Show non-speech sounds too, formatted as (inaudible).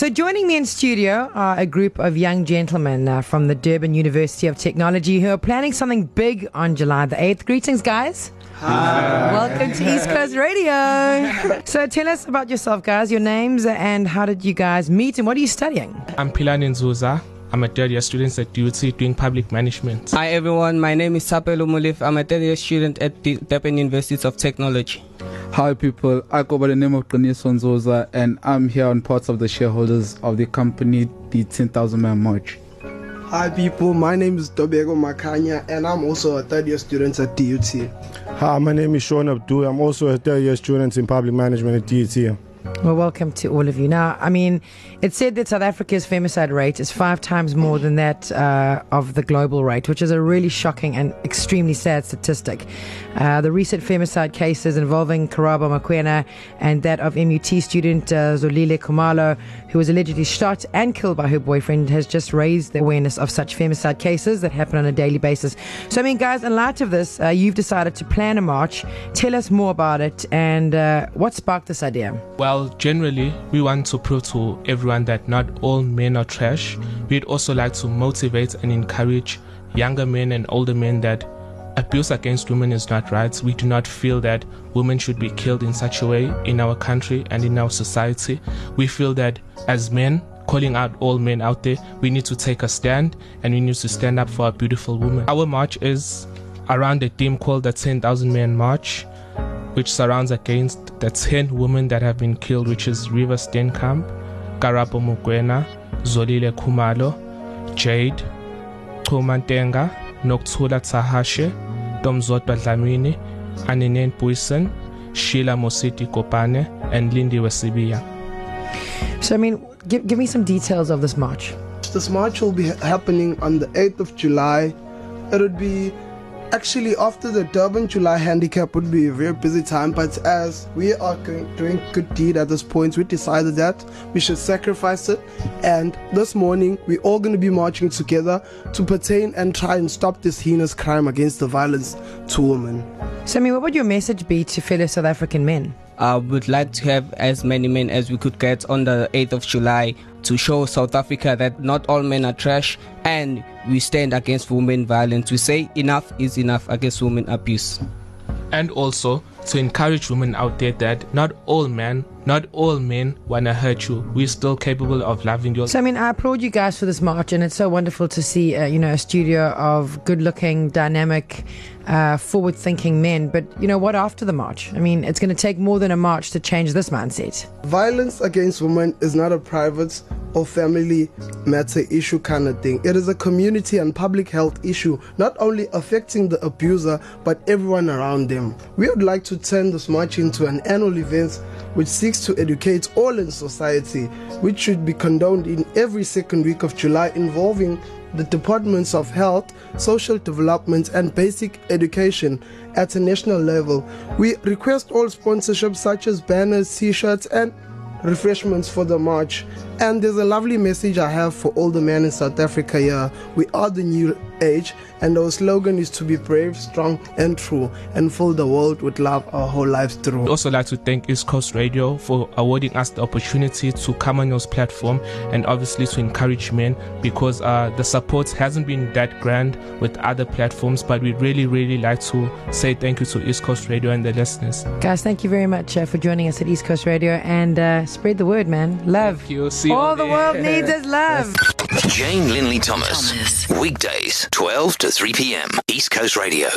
So, joining me in studio are a group of young gentlemen uh, from the Durban University of Technology who are planning something big on July the 8th. Greetings, guys. Hi. Welcome to East Coast Radio. (laughs) so, tell us about yourself, guys, your names, and how did you guys meet, and what are you studying? I'm Pilani Nzuza. I'm a third year student at DUT doing public management. Hi everyone, my name is Sapelo Mulif. I'm a third year student at the Durban University of Technology. Hi people, I go by the name of Qiniso Nzuza and I'm here on parts of the shareholders of the company, the 10,000 Man March. Hi people, my name is Dobego Makanya and I'm also a third year student at DUT. Hi, my name is Sean Abdul. I'm also a third year student in public management at DUT. Well, welcome to all of you. Now, I mean, it's said that South Africa's femicide rate is five times more than that uh, of the global rate, which is a really shocking and extremely sad statistic. Uh, the recent femicide cases involving Karabo Mokoena and that of MUT student uh, Zolile Khumalo, who was allegedly shot and killed by her boyfriend, has just raised the awareness of such femicide cases that happen on a daily basis. So, I mean, guys, in light of this, uh, you've decided to plan a march. Tell us more about it and uh, what sparked this idea. Well, generally, we want to prove to everyone that not all men are trash. We'd also like to motivate and encourage younger men and older men that abuse against women is not right. We do not feel that women should be killed in such a way in our country and in our society. We feel that as men, calling out all men out there, we need to take a stand and we need to stand up for a beautiful woman. Our march is around a theme called the 10,000 Men March which surrounds against the 10 women that have been killed, which is Reeva Steenkamp, Karabo Mokoena, Zolile Khumalo, Jade, Chumantenga, Noktula Tsahashe, Domzotwa Dlamini, Aninen Puisen, Sheila Mositi Kopane, and Lindy Wesibia. So, I mean, give, give me some details of this march. This march will be happening on the 8th of July. It would be Actually, after the Durban July handicap would be a very busy time, but as we are doing good deed at this point, we decided that we should sacrifice it. And this morning, we're all going to be marching together to pertain and try and stop this heinous crime against the violence to women. Sammy, what would your message be to fellow South African men? I would like to have as many men as we could get on the 8th of July to show South Africa that not all men are trash and we stand against women violence. We say enough is enough against women abuse. And also to encourage women out there that not all men, not all men want to hurt you. We're still capable of loving you. So, I mean, I applaud you guys for this march, and it's so wonderful to see, uh, you know, a studio of good looking, dynamic, uh, forward thinking men. But, you know, what after the march? I mean, it's going to take more than a march to change this mindset. Violence against women is not a private or family matter issue kind of thing. It is a community and public health issue, not only affecting the abuser, but everyone around them. We would like to turn this march into an annual event which seeks to educate all in society, which should be condoned in every second week of July, involving the departments of health, social development, and basic education at a national level. We request all sponsorships such as banners, t shirts, and refreshments for the march. And there's a lovely message I have for all the men in South Africa here. We are the new age, and our slogan is to be brave, strong, and true, and fill the world with love our whole lives through. I'd also like to thank East Coast Radio for awarding us the opportunity to come on your platform and obviously to encourage men because uh, the support hasn't been that grand with other platforms, but we really, really like to say thank you to East Coast Radio and the listeners. Guys, thank you very much uh, for joining us at East Coast Radio and uh, spread the word, man. Love. Thank you. See All the world needs is (laughs) love. Jane Linley Thomas. Thomas. Weekdays, 12 to 3 p.m. East Coast Radio.